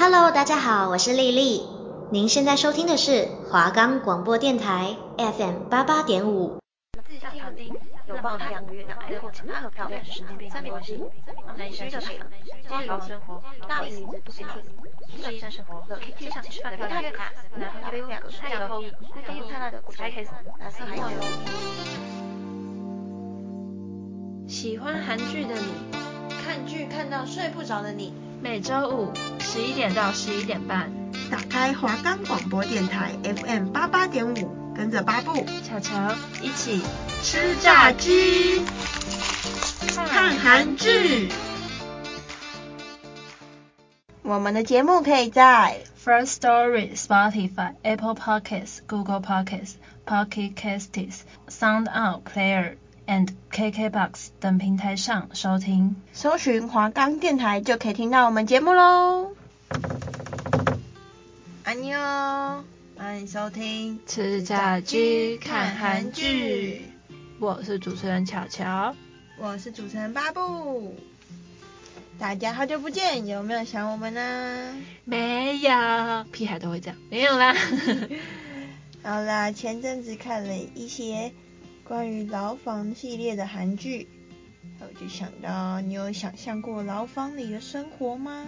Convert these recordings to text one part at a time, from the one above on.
Hello，大家好，我是丽丽。您现在收听的是华冈广播电台 FM 八八点五。喜欢韩剧的你，看剧看到睡不着的你。每周五十一点到十一点半，打开华冈广播电台 FM 八八点五，跟着八步、巧巧一起吃炸鸡，看韩剧。我们的节目可以在 First Story、Spotify、Apple Podcasts、Google Podcasts、Pocket Casts、Sound On Player。And KKBOX 等平台上收听，搜寻华冈电台就可以听到我们节目喽。安妞，欢迎收听吃炸鸡看韩剧，我是主持人巧巧，我是主持人巴布。大家好久不见，有没有想我们呢？没有，屁孩都会这样，没有啦。好啦，前阵子看了一些。关于牢房系列的韩剧，我就想到，你有想象过牢房里的生活吗？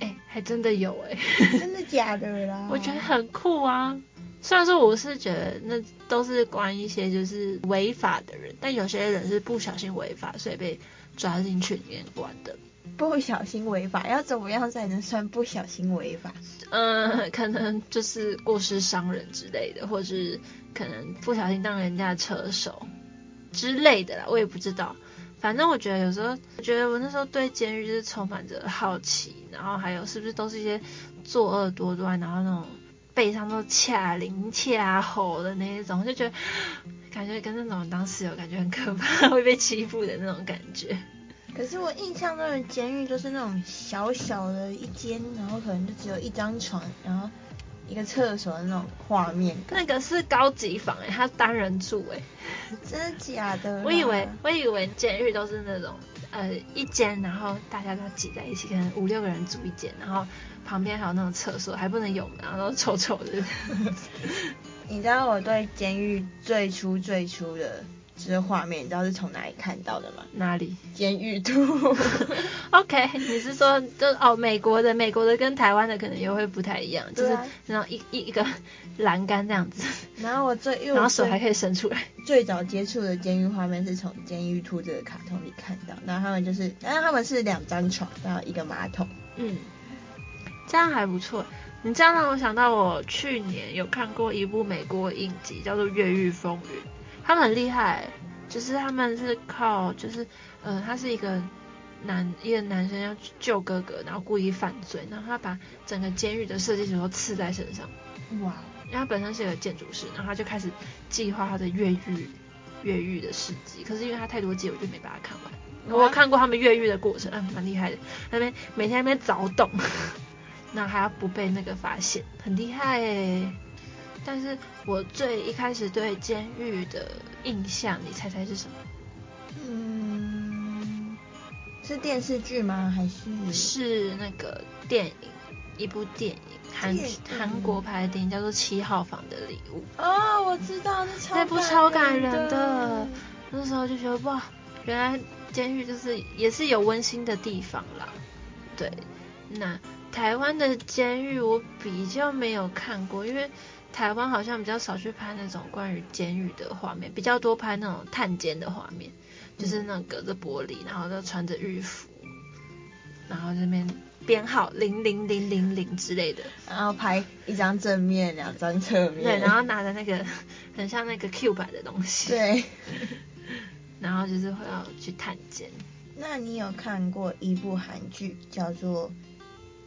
哎、欸，还真的有哎、欸，真的假的啦？我觉得很酷啊。虽然说我是觉得那都是关一些就是违法的人，但有些人是不小心违法，所以被抓进去里面关的。不小心违法要怎么样才能算不小心违法？嗯，可能就是过失伤人之类的，或是可能不小心当人家的车手之类的啦，我也不知道。反正我觉得有时候，我觉得我那时候对监狱就是充满着好奇，然后还有是不是都是一些作恶多端，然后那种背上都掐铃掐喉的那一种，就觉得感觉跟那种当室友感觉很可怕，会被欺负的那种感觉。可是我印象中的监狱就是那种小小的一间，然后可能就只有一张床，然后一个厕所的那种画面。那个是高级房哎，他单人住哎，真的假的？我以为我以为监狱都是那种呃一间，然后大家都挤在一起，可能五六个人住一间，然后旁边还有那种厕所，还不能有门，然后都臭臭的。你知道我对监狱最初最初的。这个画面你知道是从哪里看到的吗？哪里？监狱兔。OK，你是说就哦美国的，美国的跟台湾的可能又会不太一样，啊、就是然后一一一个栏杆这样子。然后我最，然后手还可以伸出来。最早接触的监狱画面是从监狱兔这个卡通里看到，然后他们就是，然后他们是两张床，然后一个马桶。嗯，这样还不错。你这样让我想到我去年有看过一部美国影集，叫做《越狱风云》。他们很厉害，就是他们是靠，就是，呃，他是一个男一个男生要救哥哥，然后故意犯罪，然后他把整个监狱的设计图都刺在身上。哇！因为他本身是一个建筑师，然后他就开始计划他的越狱越狱的事迹。可是因为他太多集，我就没把它看完。我看过他们越狱的过程，嗯，蛮厉害的。那边每天在那边凿洞，那还要不被那个发现，很厉害诶。但是我最一开始对监狱的印象，你猜猜是什么？嗯，是电视剧吗？还是是那个电影？一部电影，韩韩国拍的电影叫做《七号房的礼物》。哦，我知道，那超那部超感人的。那时候就觉得哇，原来监狱就是也是有温馨的地方啦。对，那台湾的监狱我比较没有看过，因为。台湾好像比较少去拍那种关于监狱的画面，比较多拍那种探监的画面，就是那种隔着玻璃，然后就穿着狱服，然后这边编号零零零零零之类的，然后拍一张正面，两张侧面，对，然后拿着那个 很像那个 Q 版的东西，对，然后就是会要去探监。那你有看过一部韩剧叫做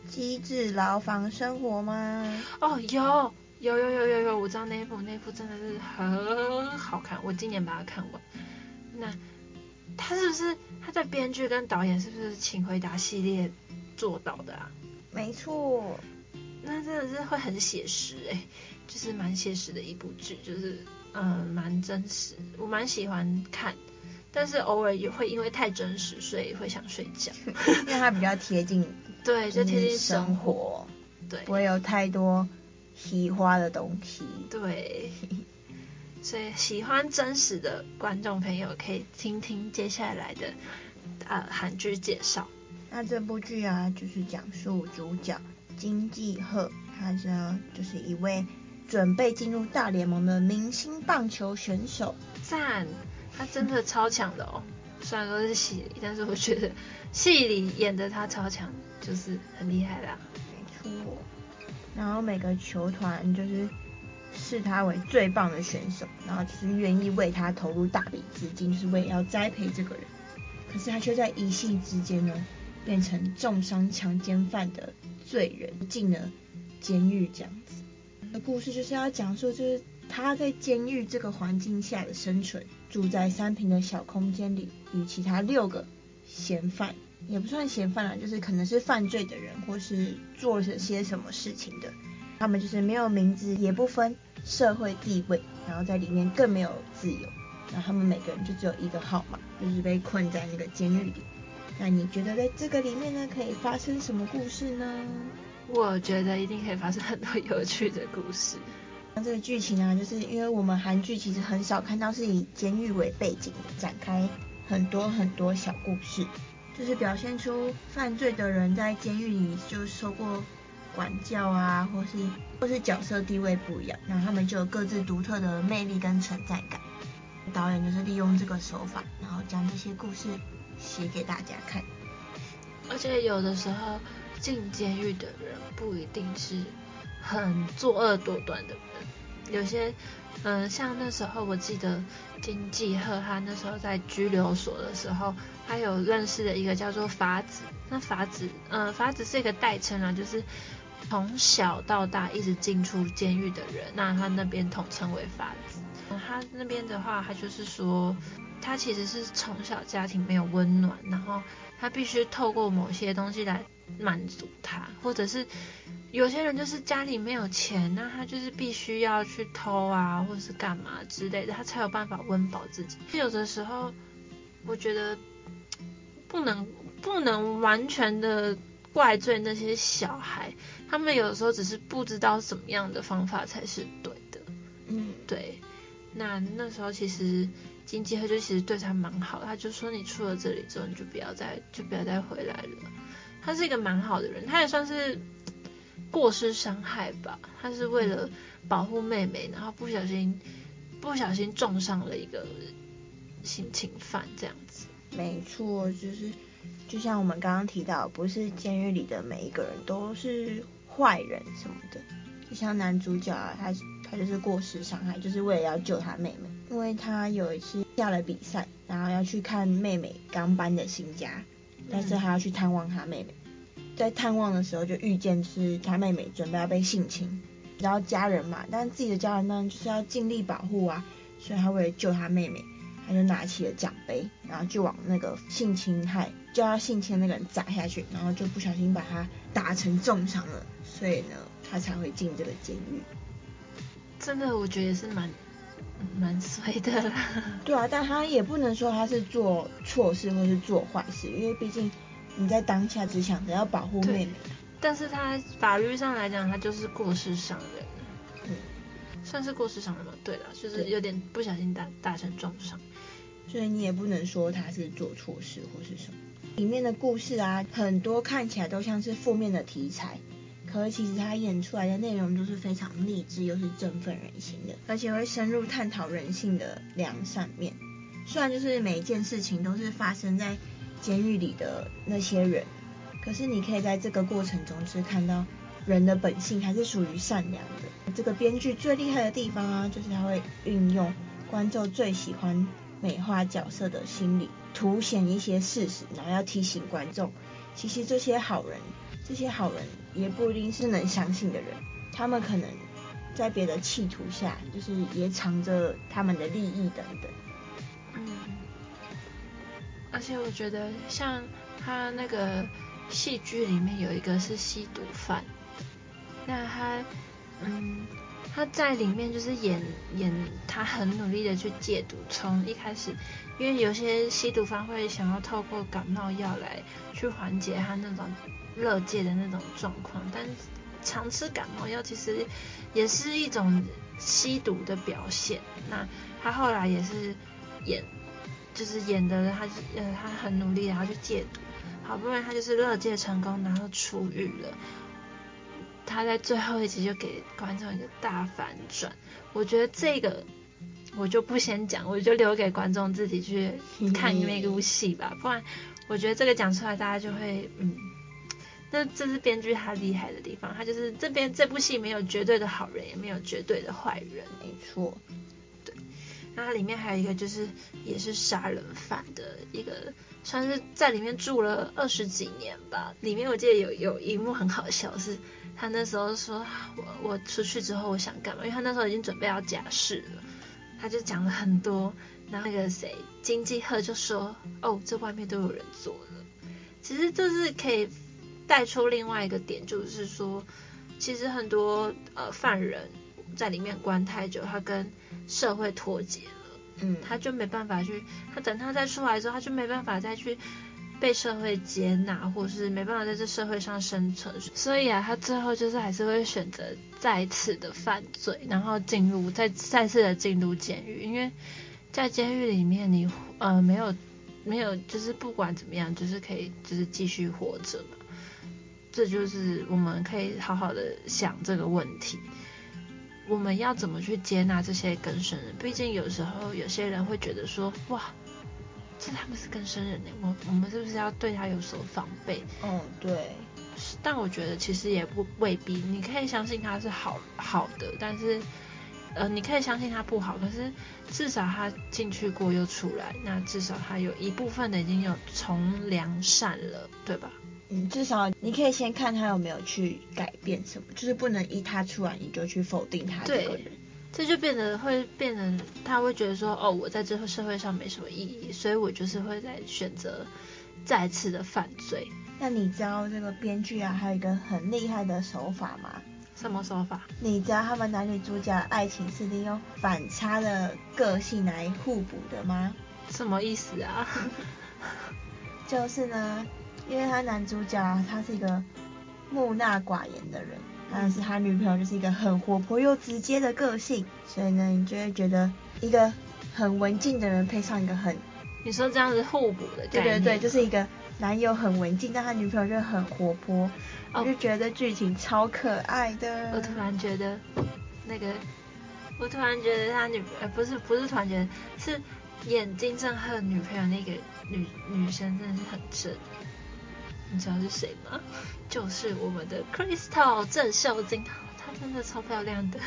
《机智牢房生活》吗？哦，有。有有有有有，我知道那一部，那一部真的是很好看，我今年把它看完。那他是不是他在编剧跟导演是不是请回答系列做到的啊？没错，那真的是会很写实诶、欸，就是蛮写实的一部剧，就是嗯蛮真实，我蛮喜欢看，但是偶尔也会因为太真实，所以会想睡觉，因为它比较贴近 对，就贴近，生活，对，不会有太多奇花的东西。对，所以喜欢真实的观众朋友可以听听接下来的呃韩剧介绍。那这部剧啊，就是讲述主角金济赫，他呢就是一位准备进入大联盟的明星棒球选手。赞，他真的超强的哦。虽然说是戏里，但是我觉得戏里演的他超强，就是很厉害啦。没错。然后每个球团就是视他为最棒的选手，然后就是愿意为他投入大笔资金，是为了要栽培这个人。可是他却在一夕之间呢，变成重伤强奸犯的罪人，进了监狱这样子。的故事就是要讲述，就是他在监狱这个环境下的生存。住在三坪的小空间里，与其他六个嫌犯，也不算嫌犯啦，就是可能是犯罪的人，或是做了些什么事情的。他们就是没有名字，也不分社会地位，然后在里面更没有自由。然后他们每个人就只有一个号码，就是被困在那个监狱里。那你觉得在这个里面呢，可以发生什么故事呢？我觉得一定可以发生很多有趣的故事。那这个剧情啊，就是因为我们韩剧其实很少看到是以监狱为背景展开很多很多小故事，就是表现出犯罪的人在监狱里就受过管教啊，或是或是角色地位不一样，然后他们就有各自独特的魅力跟存在感。导演就是利用这个手法，然后将这些故事写给大家看。而且有的时候进监狱的人不一定是很作恶多端的人。有些，嗯，像那时候我记得金继赫他那时候在拘留所的时候，他有认识的一个叫做法子。那法子，嗯，法子是一个代称啊，就是从小到大一直进出监狱的人，那他那边统称为法子。他那边的话，他就是说，他其实是从小家庭没有温暖，然后他必须透过某些东西来满足他，或者是。有些人就是家里没有钱，那他就是必须要去偷啊，或者是干嘛之类的，他才有办法温饱自己。有的时候，我觉得不能不能完全的怪罪那些小孩，他们有的时候只是不知道什么样的方法才是对的。嗯，对。那那时候其实金继赫就其实对他蛮好，他就说你出了这里之后，你就不要再就不要再回来了。他是一个蛮好的人，他也算是。过失伤害吧，他是为了保护妹妹，然后不小心不小心撞上了一个性侵犯这样子。没错，就是就像我们刚刚提到，不是监狱里的每一个人都是坏人什么的。就像男主角啊，他他就是过失伤害，就是为了要救他妹妹，因为他有一次下了比赛，然后要去看妹妹刚搬的新家，但是他要去探望他妹妹。在探望的时候就遇见是他妹妹准备要被性侵，然后家人嘛，但自己的家人呢就是要尽力保护啊，所以他为了救他妹妹，他就拿起了奖杯，然后就往那个性侵害就要性侵的那个人砸下去，然后就不小心把他打成重伤了，所以呢他才会进这个监狱。真的，我觉得也是蛮蛮衰的啦。对啊，但他也不能说他是做错事或是做坏事，因为毕竟。你在当下只想着要保护妹妹，但是他法律上来讲，他就是过失伤人，嗯，算是过失伤人吗？对了，就是有点不小心打打成重伤，所以你也不能说他是做错事或是什么。里面的故事啊，很多看起来都像是负面的题材，可是其实他演出来的内容都是非常励志又是振奋人心的，而且会深入探讨人性的良善面。虽然就是每一件事情都是发生在。监狱里的那些人，可是你可以在这个过程中，就是看到人的本性还是属于善良的。这个编剧最厉害的地方啊，就是他会运用观众最喜欢美化角色的心理，凸显一些事实，然后要提醒观众，其实这些好人，这些好人也不一定是能相信的人，他们可能在别的企图下，就是也藏着他们的利益等等。嗯而且我觉得，像他那个戏剧里面有一个是吸毒犯，那他，嗯，他在里面就是演演他很努力的去戒毒，从一开始，因为有些吸毒方会想要透过感冒药来去缓解他那种勒戒的那种状况，但常吃感冒药其实也是一种吸毒的表现。那他后来也是演，就是演的他呃他很努力然后去戒毒，好不容易他就是勒戒成功，然后出狱了。他在最后一集就给观众一个大反转，我觉得这个我就不先讲，我就留给观众自己去看那部戏吧，不然我觉得这个讲出来大家就会嗯，那这是编剧他厉害的地方，他就是这边这部戏没有绝对的好人，也没有绝对的坏人，没错。对那里面还有一个就是也是杀人犯的一个，算是在里面住了二十几年吧。里面我记得有有一幕很好笑，是他那时候说我我出去之后我想干嘛，因为他那时候已经准备要假释了，他就讲了很多。然后那个谁金济赫就说哦，这外面都有人做了。其实就是可以带出另外一个点，就是说其实很多呃犯人。在里面关太久，他跟社会脱节了，嗯，他就没办法去，他等他再出来之后，他就没办法再去被社会接纳，或是没办法在这社会上生存，所以啊，他最后就是还是会选择再次的犯罪，然后进入再再次的进入监狱，因为在监狱里面你呃没有没有就是不管怎么样，就是可以就是继续活着嘛，这就是我们可以好好的想这个问题。我们要怎么去接纳这些更生人？毕竟有时候有些人会觉得说，哇，这他们是更生人呢，我我们是不是要对他有所防备？嗯，对。但我觉得其实也不未必，你可以相信他是好好的，但是呃，你可以相信他不好，可是至少他进去过又出来，那至少他有一部分的已经有从良善了，对吧？嗯，至少你可以先看他有没有去改变什么，就是不能一他出来你就去否定他这个人。对，这就变得会变成他会觉得说，哦，我在这个社会上没什么意义，所以我就是会在选择再次的犯罪。那你知道这个编剧啊，还有一个很厉害的手法吗？什么手法？你知道他们男女主角的爱情是利用反差的个性来互补的吗？什么意思啊？就是呢。因为他男主角啊，他是一个木讷寡言的人，但是他女朋友就是一个很活泼又直接的个性，所以呢，你就会觉得一个很文静的人配上一个很，你说这样子互补的对对对，就是一个男友很文静，但他女朋友就很活泼，我、哦、就觉得剧情超可爱的。我突然觉得那个，我突然觉得他女呃不是不是突然觉得是演金正赫女朋友那个女女生真的是很正。你知道是谁吗？就是我们的 Crystal 郑秀晶，她真的超漂亮的。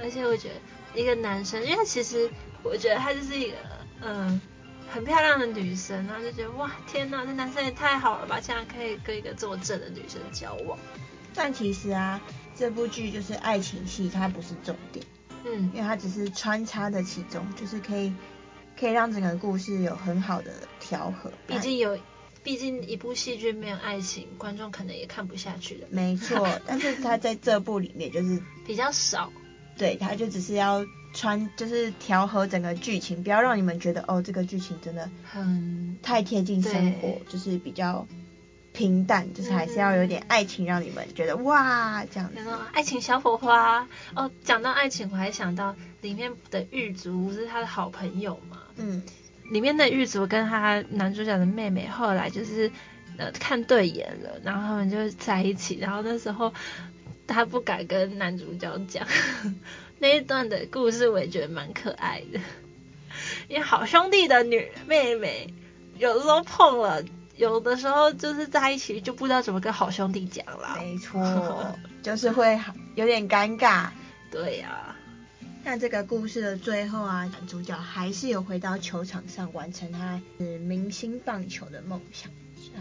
而且我觉得一个男生，因为其实我觉得她就是一个嗯很漂亮的女生，然后就觉得哇天哪，这男生也太好了吧，竟然可以跟一个这么正的女生交往。但其实啊，这部剧就是爱情戏，它不是重点，嗯，因为它只是穿插的其中，就是可以可以让整个故事有很好的调和。毕竟有。毕竟一部戏剧没有爱情，观众可能也看不下去的。没错，但是他在这部里面就是比较少，对，他就只是要穿，就是调和整个剧情，不要让你们觉得哦，这个剧情真的很太贴近生活，就是比较平淡，就是还是要有点爱情，让你们觉得、嗯、哇这样子。爱情小火花哦，讲到爱情，我还想到里面的狱卒是他的好朋友嘛，嗯。里面的狱卒跟他男主角的妹妹后来就是呃看对眼了，然后他们就在一起。然后那时候他不敢跟男主角讲 那一段的故事，我也觉得蛮可爱的。因为好兄弟的女妹妹有的时候碰了，有的时候就是在一起就不知道怎么跟好兄弟讲了。没错，就是会有点尴尬。对呀、啊。那这个故事的最后啊，男主角还是有回到球场上完成他是明星棒球的梦想。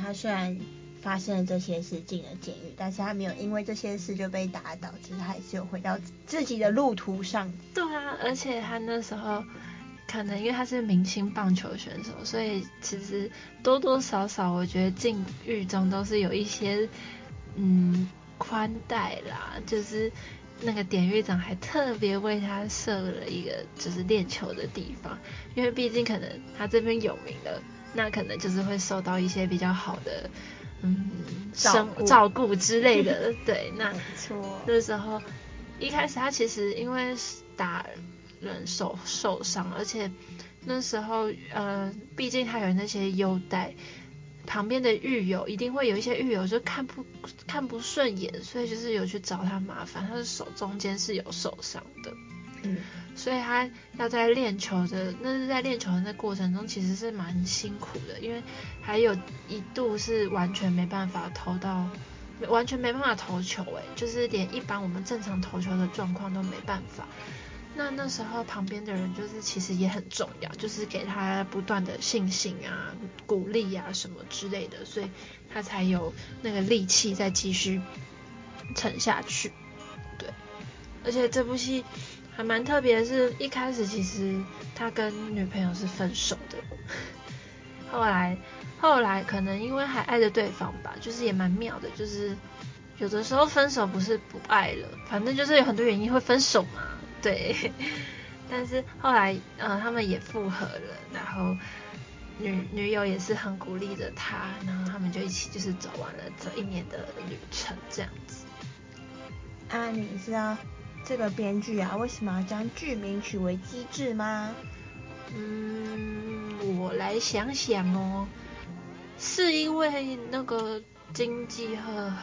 他虽然发生了这些事进了监狱，但是他没有因为这些事就被打倒，其实还是有回到自己的路途上。对啊，而且他那时候可能因为他是明星棒球选手，所以其实多多少少我觉得进狱中都是有一些嗯宽待啦，就是。那个典狱长还特别为他设了一个就是练球的地方，因为毕竟可能他这边有名的，那可能就是会受到一些比较好的嗯生照顾之类的。对，那。那时候一开始他其实因为打人手受伤，而且那时候呃毕竟他有那些优待。旁边的狱友一定会有一些狱友就看不看不顺眼，所以就是有去找他麻烦。他的手中间是有受伤的，嗯，所以他要在练球的，那是在练球的那过程中其实是蛮辛苦的，因为还有一度是完全没办法投到，完全没办法投球，诶，就是连一般我们正常投球的状况都没办法。那那时候旁边的人就是其实也很重要，就是给他不断的信心啊、鼓励啊什么之类的，所以他才有那个力气再继续撑下去。对，而且这部戏还蛮特别是，一开始其实他跟女朋友是分手的，后来后来可能因为还爱着对方吧，就是也蛮妙的，就是有的时候分手不是不爱了，反正就是有很多原因会分手嘛。对，但是后来，呃，他们也复合了，然后女女友也是很鼓励着他，然后他们就一起就是走完了这一年的旅程，这样子。啊，你知道这个编剧啊，为什么要将剧名取为机智吗？嗯，我来想想哦，是因为那个金济赫。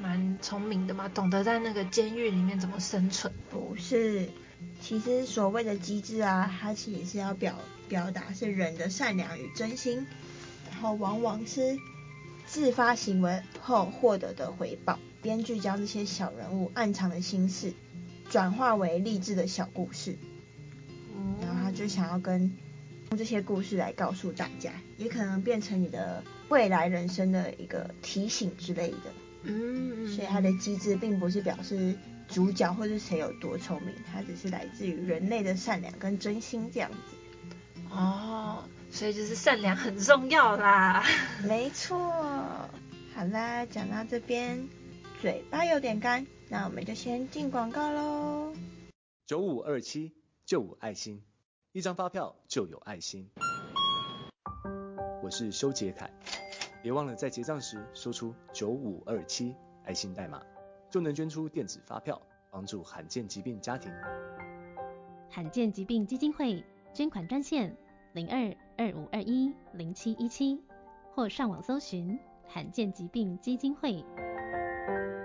蛮聪明的嘛，懂得在那个监狱里面怎么生存。不是，其实所谓的机智啊，它其实是要表表达是人的善良与真心，然后往往是自发行为后获得的回报。编剧将这些小人物暗藏的心事，转化为励志的小故事，然后他就想要跟用这些故事来告诉大家，也可能变成你的未来人生的一个提醒之类的。嗯，所以它的机制并不是表示主角或是谁有多聪明，它只是来自于人类的善良跟真心这样子。哦，所以就是善良很重要啦。没错。好啦，讲到这边，嘴巴有点干，那我们就先进广告喽。九五二七就五爱心，一张发票就有爱心。我是修杰楷。别忘了在结账时说出九五二七爱心代码，就能捐出电子发票，帮助罕见疾病家庭。罕见疾病基金会捐款专线零二二五二一零七一七，或上网搜寻罕见疾病基金会。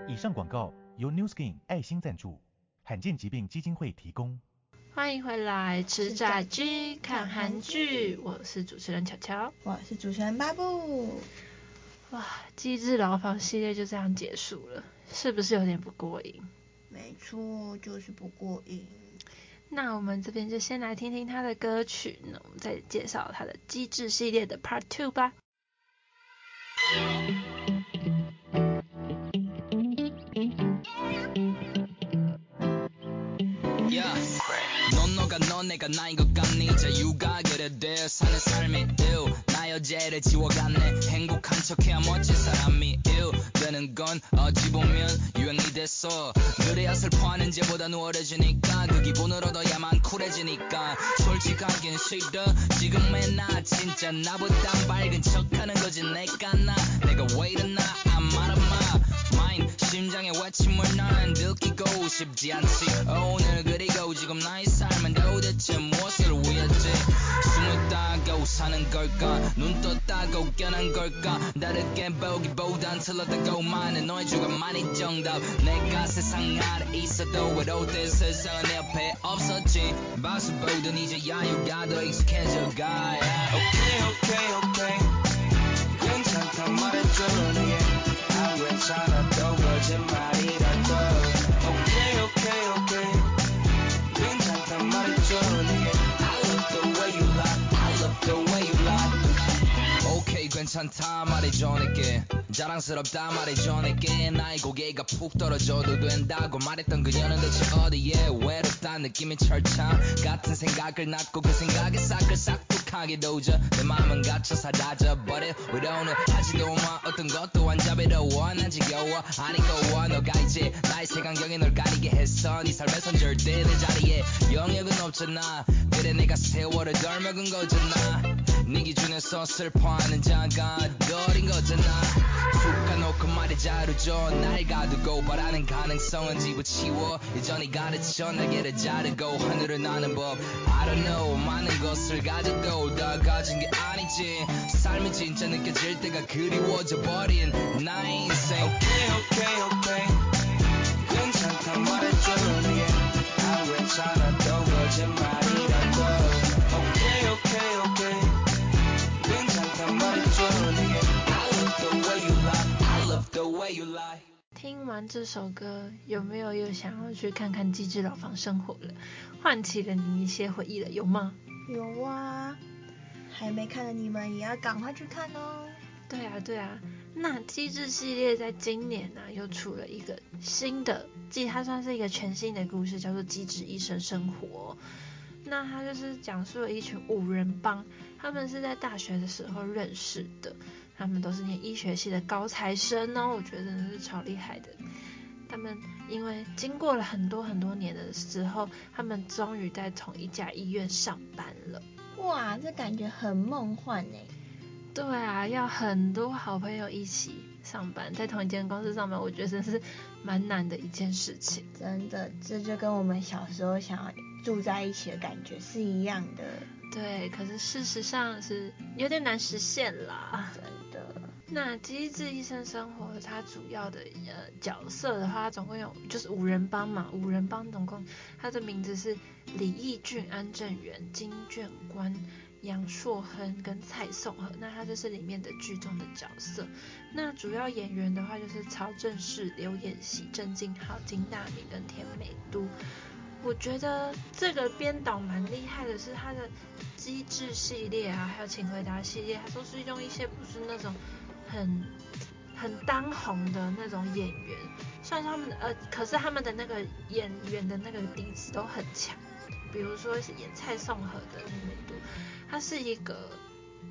以上广告由 New Skin 爱心赞助，罕见疾病基金会提供。欢迎回来吃炸鸡看韩剧，我是主持人巧巧，我是主持人巴布。哇机智牢房系列就这样结束了是不是有点不过瘾？没错就是不过瘾。那我们这边就先来听听他的歌曲那我们再介绍他的机智系列的 part two 吧。 해야 멋진 사람이 일되는 건 어찌 보면 유행이 됐어. 그래야 슬퍼하는 죄보다 우월해지니까 그 기분을 얻어야만 쿨해지니까. 솔직하긴 싫어. 지금의 나 진짜 나보다 밝은 척하는 거지 내가 나. 내가 왜 이러나? I'm out of my mind 심장에 외침을 난 느끼고 싶지 않지. 난 걸까 다르게 보기보단 틀어도 많은 너의 주관만이 정답 내가 세상 아래 있어도 외로울때 세상은 내 옆에 없었지 박수 보던 이제 야유가 더 익숙해져 가 오케이 오케이 오케이 괜찮다 말해줘 내게 안 괜찮아도 거짓말이라도 오케이 Okay, okay. 괜찮다 말해줘내게. 자랑스럽다 말해줘내게. 나의 고개가 푹 떨어져도 된다고 말했던 그녀는 대체 어디에 외롭다 느낌이 철창 같은 생각을 낳고 그 생각에 싹을 싹둑하게 도져 내 마음은 갇혀 사라져버려. 외로우는 하지도 마 어떤 것도 안 자비로워. 난 지겨워. 아니고워. 너가 이제 나의 색안경에 널 가리게 했어. 네 삶에선 절대 내 자리에 영역은 없잖아. 그래 내가 세월을 덜 먹은 거잖아. 네 기준에서 슬퍼하는 자가거린 거잖아. 훅 가놓고 말이 자르죠. 날 가두고 바라는 가능성은 집어치워. 예전에 가르쳐 날개를 자르고 하늘을 나는 법. I don't know. 많은 것을 가져도 다 가진 게 아니지. 삶이 진짜 느껴질 때가 그리워져 버린 나의 인생. 오케이 오케이 오케이. 괜찮단 말해줘 내게. 난 괜찮았던 거짓말 听完这首歌，有没有又想要去看看机智牢房生活了？唤起了你一些回忆了，有吗？有啊，还没看的你们也要赶快去看哦。对啊，对啊。那机智系列在今年呢、啊，又出了一个新的，即它算是一个全新的故事，叫做《机智医生生活》。那它就是讲述了一群五人帮，他们是在大学的时候认识的，他们都是念医学系的高材生哦，我觉得真的是超厉害的。他们因为经过了很多很多年的时候，他们终于在同一家医院上班了。哇，这感觉很梦幻呢。对啊，要很多好朋友一起上班，在同一间公司上班，我觉得真是蛮难的一件事情。真的，这就跟我们小时候想要住在一起的感觉是一样的。对，可是事实上是有点难实现啦。那《机智医生生活》它主要的呃角色的话，总共有就是五人帮嘛，五人帮总共它的名字是李义俊、安正元、金卷官。杨硕亨跟蔡颂和，那他就是里面的剧中的角色。那主要演员的话就是曹正奭、刘演锡、郑敬浩、金大明跟田美都。我觉得这个编导蛮厉害的，是他的机智系列啊，还有请回答系列，他都是用一些不是那种很很当红的那种演员，虽然他们的呃，可是他们的那个演员的那个底子都很强。比如说是演蔡颂和的他是一个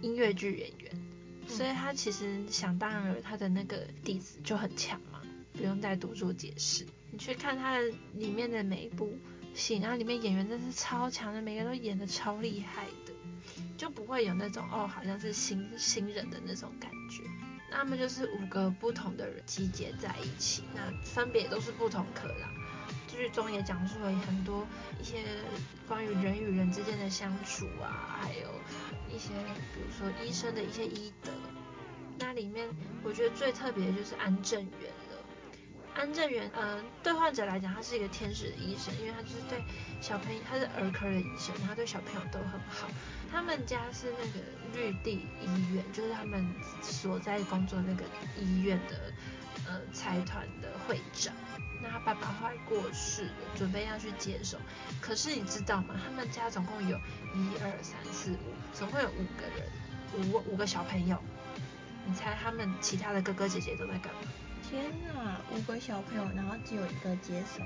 音乐剧演员，嗯，所以他其实想当然了，他的那个底子就很强嘛，不用再多做解释。你去看他的里面的每一部戏，然后里面演员真是超强的，每个都演的超厉害的，就不会有那种哦好像是新新人的那种感觉。那么就是五个不同的人集结在一起，那分别都是不同科啦。剧中也讲述了很多一些关于人与人之间的相处啊，还有一些比如说医生的一些医德。那里面我觉得最特别的就是安正元。安正元，嗯、对患者来讲，他是一个天使的医生，因为他就是对小朋友，他是儿科的医生，他对小朋友都很好。他们家是那个绿地医院，就是他们所在工作那个医院的呃财团的会长。那他爸爸后来过世了，准备要去接手。可是你知道吗？他们家总共有一二三四五，总共有五个人，五五个小朋友。你猜他们其他的哥哥姐姐都在干嘛？天哪，五个小朋友，然后只有一个接手。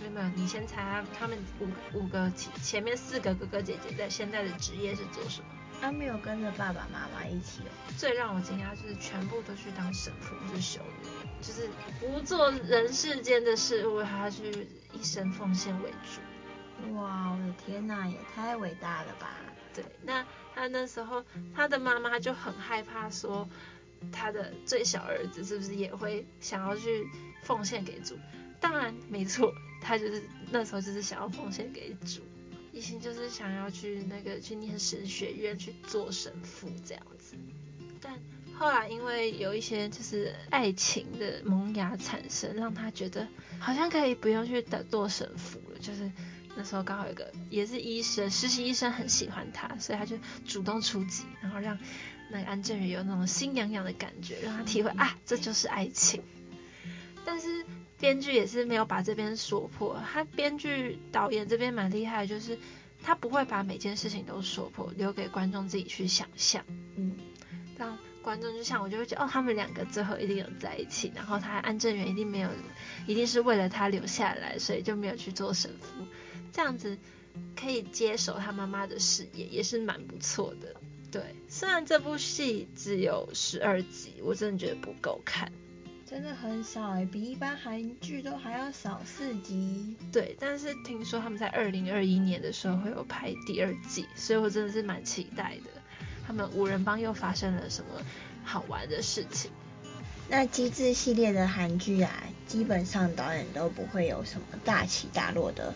没有，你先猜啊，他们五五个前前面四个哥哥姐姐在现在的职业是做什么？他没有跟着爸爸妈妈一起哦。最让我惊讶就是全部都去当神父或是修女，就是不做人世间的事物，他去一生奉献为主。哇，我的天哪，也太伟大了吧！对，那他那时候他的妈妈就很害怕说，他的最小儿子是不是也会想要去奉献给主？当然没错，他就是那时候就是想要奉献给主。一心就是想要去那个去念神学院去做神父这样子，但后来因为有一些就是爱情的萌芽产生，让他觉得好像可以不用去做神父了。就是那时候刚好有个也是医生，实习医生很喜欢他，所以他就主动出击，然后让那个安正宇有那种心痒痒的感觉，让他体会啊，这就是爱情。但是。编剧也是没有把这边说破，他编剧导演这边蛮厉害，就是他不会把每件事情都说破，留给观众自己去想象。嗯，让观众就像我就会觉得哦，他们两个最后一定有在一起，然后他安正元一定没有，一定是为了他留下来，所以就没有去做神父。这样子可以接手他妈妈的事业，也是蛮不错的。对，虽然这部戏只有十二集，我真的觉得不够看，真的很少哎，比一般韩剧都还要少四集。对，但是听说他们在二零二一年的时候会有拍第二季，所以我真的是蛮期待的。他们五人帮又发生了什么好玩的事情？那机智系列的韩剧啊，基本上导演都不会有什么大起大落的。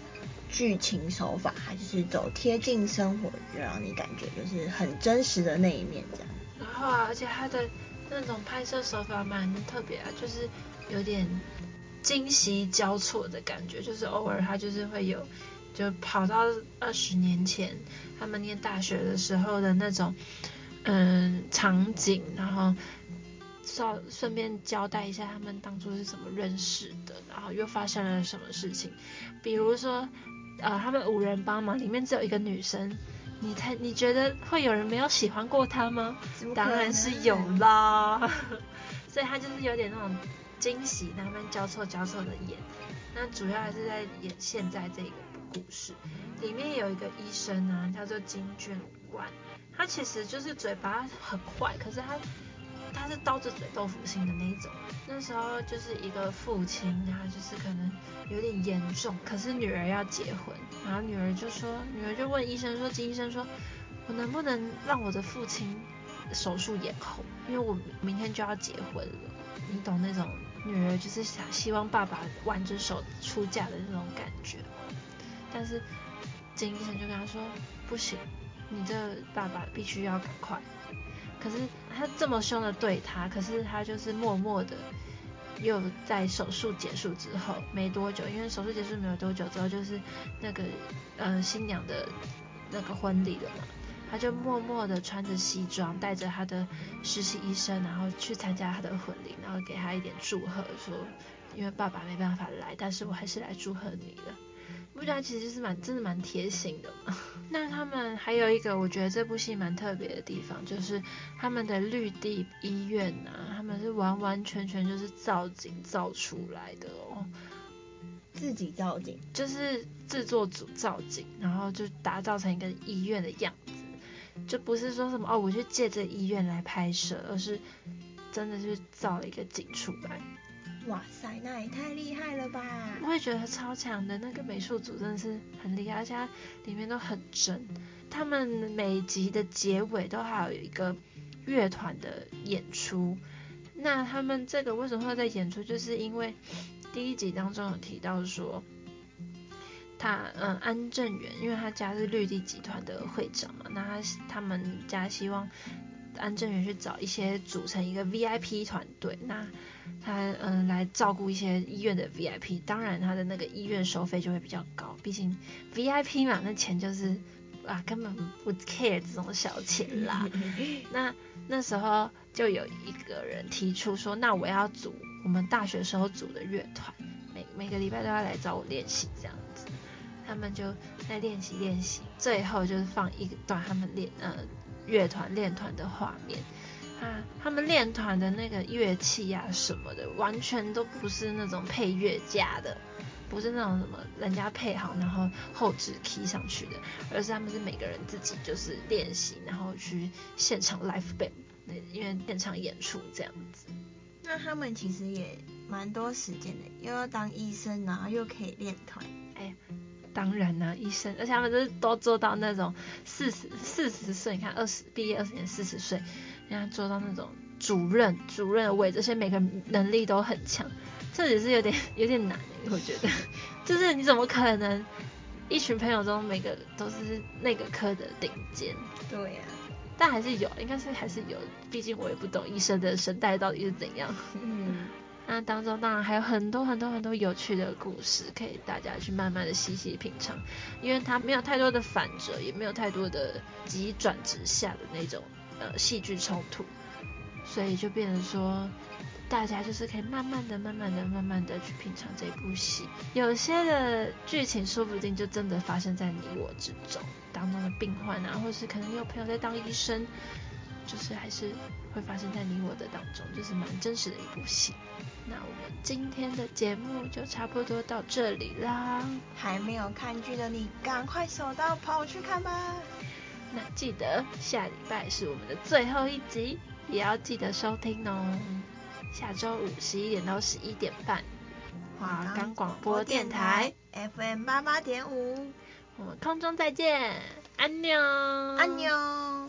剧情手法还是走贴近生活，就让你感觉就是很真实的那一面这样。然后啊，而且他的那种拍摄手法蛮特别啊，就是有点惊喜交错的感觉，就是偶尔他就是会有，就跑到二十年前他们念大学的时候的那种嗯场景，然后稍顺便交代一下他们当初是怎么认识的，然后又发生了什么事情，比如说。呃，他们五人帮嘛，里面只有一个女生，你猜你觉得会有人没有喜欢过她吗？当然是有啦，所以她就是有点那种惊喜，他们交错交错的演。那主要还是在演现在这个故事，里面有一个医生呢，叫做金俊万，他其实就是嘴巴很坏，可是他。他是刀子嘴豆腐心的那一种，那时候就是一个父亲，他就是可能有点严重，可是女儿要结婚，然后女儿就说，女儿就问医生说，金医生说，我能不能让我的父亲手术延后，因为我明天就要结婚了，你懂那种女儿就是想希望爸爸挽着手出嫁的那种感觉，但是金医生就跟他说，不行，你这爸爸必须要赶快。可是他这么凶的对他，可是他就是默默的，又在手术结束之后没多久，因为手术结束没有多久之后就是那个呃新娘的那个婚礼了嘛，他就默默的穿着西装，带着他的实习医生，然后去参加他的婚礼，然后给他一点祝贺，说因为爸爸没办法来，但是我还是来祝贺你了。不然其实是蛮真的蛮贴心的嘛。那他们还有一个我觉得这部戏蛮特别的地方，就是他们的绿地医院啊，他们是完完全全就是造景造出来的哦，自己造景，就是制作组造景，然后就打造成一个医院的样子，就不是说什么哦我去借这医院来拍摄，而是真的是造了一个景出来。哇塞，那也太厉害了吧！我也觉得超强的，那个美术组真的是很厉害，而且它里面都很真。他们每集的结尾都还有一个乐团的演出。那他们这个为什么会在演出？就是因为第一集当中有提到说，他嗯安正元，因为他家是绿地集团的会长嘛，那他他们家希望安正元去找一些组成一个 VIP 团队，那。他嗯来照顾一些医院的 VIP，当然他的那个医院收费就会比较高，毕竟 VIP 嘛，那钱就是啊根本不 care 这种小钱啦。那那时候就有一个人提出说，那我要组我们大学时候组的乐团，每每个礼拜都要来找我练习这样子。他们就在练习练习，最后就是放一段他们练呃乐团练团的画面。啊，他们练团的那个乐器呀、啊、什么的，完全都不是那种配乐家的，不是那种什么人家配好然后后置 key 上去的，而是他们是每个人自己就是练习，然后去现场 live band，因为现场演出这样子。那他们其实也蛮多时间的，又要当医生，然后又可以练团，哎。当然啦、啊，医生，而且他们都是都做到那种四十四十岁，你看二十毕业二十年四十岁，人家做到那种主任主任的位置，而且每个能力都很强，这也是有点 有点难，我觉得，就是你怎么可能一群朋友中每个都是那个科的顶尖？对呀、啊，但还是有，应该是还是有，毕竟我也不懂医生的声带到底是怎样。嗯。那当中当然还有很多很多很多有趣的故事，可以大家去慢慢的细细品尝，因为它没有太多的反折，也没有太多的急转直下的那种呃戏剧冲突，所以就变成说大家就是可以慢慢的、慢慢的、慢慢的去品尝这部戏。有些的剧情说不定就真的发生在你我之中，当中的病患啊，或是可能有朋友在当医生。就是还是会发生在你我的当中，就是蛮真实的一部戏。那我们今天的节目就差不多到这里啦。还没有看剧的你，赶快手刀跑去看吧。那记得下礼拜是我们的最后一集，也要记得收听哦。下周五十一点到十一点半，华冈广播电台 FM 八八点五，我们空中再见，安妞，安妞。